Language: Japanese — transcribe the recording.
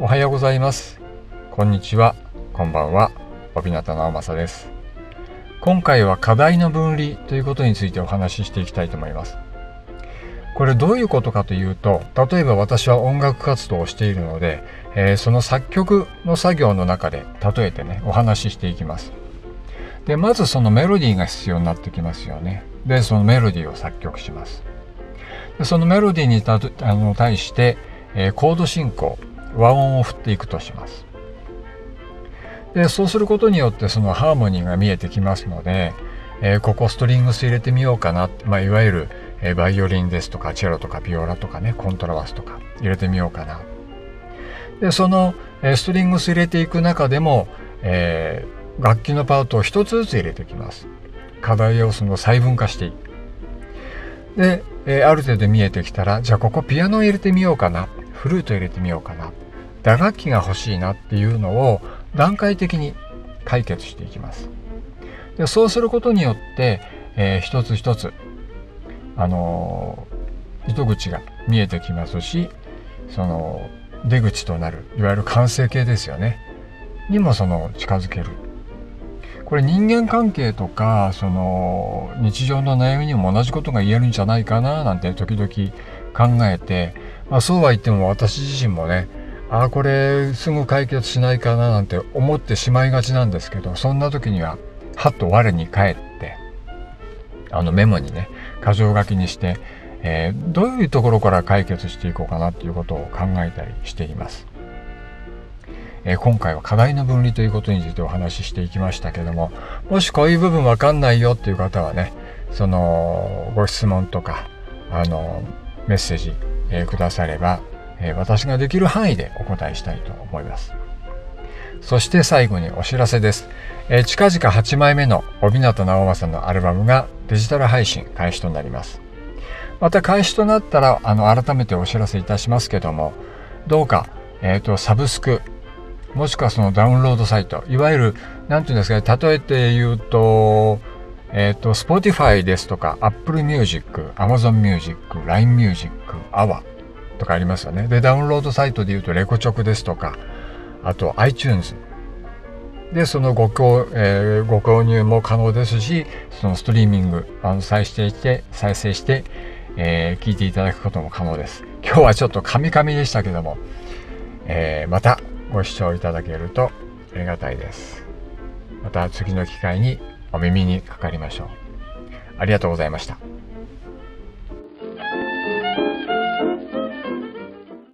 おはようございます。こんにちは。こんばんは。帯名直政です。今回は課題の分離ということについてお話ししていきたいと思います。これどういうことかというと例えば私は音楽活動をしているので、えー、その作曲の作業の中で例えてねお話ししていきます。でまずそのメロディーが必要になってきますよね。でそのメロディーを作曲します。でそのメロディーにたあの対して、えー、コード進行和音を振っていくとします。でそうすることによってそのハーモニーが見えてきますので、えー、ここストリングス入れてみようかな、まあ、いわゆる、え、バイオリンですとかチェロとかビオラとかねコントラバスとか入れてみようかな。でその、え、ストリングス入れていく中でも、え、楽器のパートを一つずつ入れてきます。課題をその細分化していく。で、え、ある程度見えてきたらじゃあここピアノを入れてみようかな。フルート入れてみようかな。打楽器が欲しいなっていうのを段階的に解決していきます。でそうすることによって、えー、一つ一つあのー、糸口が見えてきますしその出口となるいわゆる完成形ですよね。にもその近づける。これ人間関係とかその日常の悩みにも同じことが言えるんじゃないかななんて時々考えて、まあ、そうは言っても私自身もねああこれすぐ解決しないかななんて思ってしまいがちなんですけどそんな時にははっと我に返ってあのメモにね箇条書きにして、えー、どういうところから解決していこうかなっていうことを考えたりしています。えー、今回は課題の分離ということについてお話ししていきましたけどももしこういう部分わかんないよっていう方はねそのご質問とかあのメッセージ、え、くださればえ私ができる範囲でお答えしたいと思います。そして最後にお知らせです。え近々8枚目の帯名直政のアルバムがデジタル配信開始となります。また開始となったら、あの、改めてお知らせいたしますけども、どうか、えっ、ー、と、サブスク、もしくはそのダウンロードサイト、いわゆる、なんていうんですかね、例えて言うと、えっ、ー、と、Spotify ですとか、Apple Music、Amazon Music、LINE Music、AWA、とかありますよね。で、ダウンロードサイトで言うとレコチョクですとか、あと iTunes。で、そのご購,、えー、ご購入も可能ですし、そのストリーミング、あの再生して、再生して、えー、聞いていただくことも可能です。今日はちょっとカミカミでしたけども、えー、またご視聴いただけるとありがたいです。また次の機会にお耳にかかりましょう。ありがとうございました。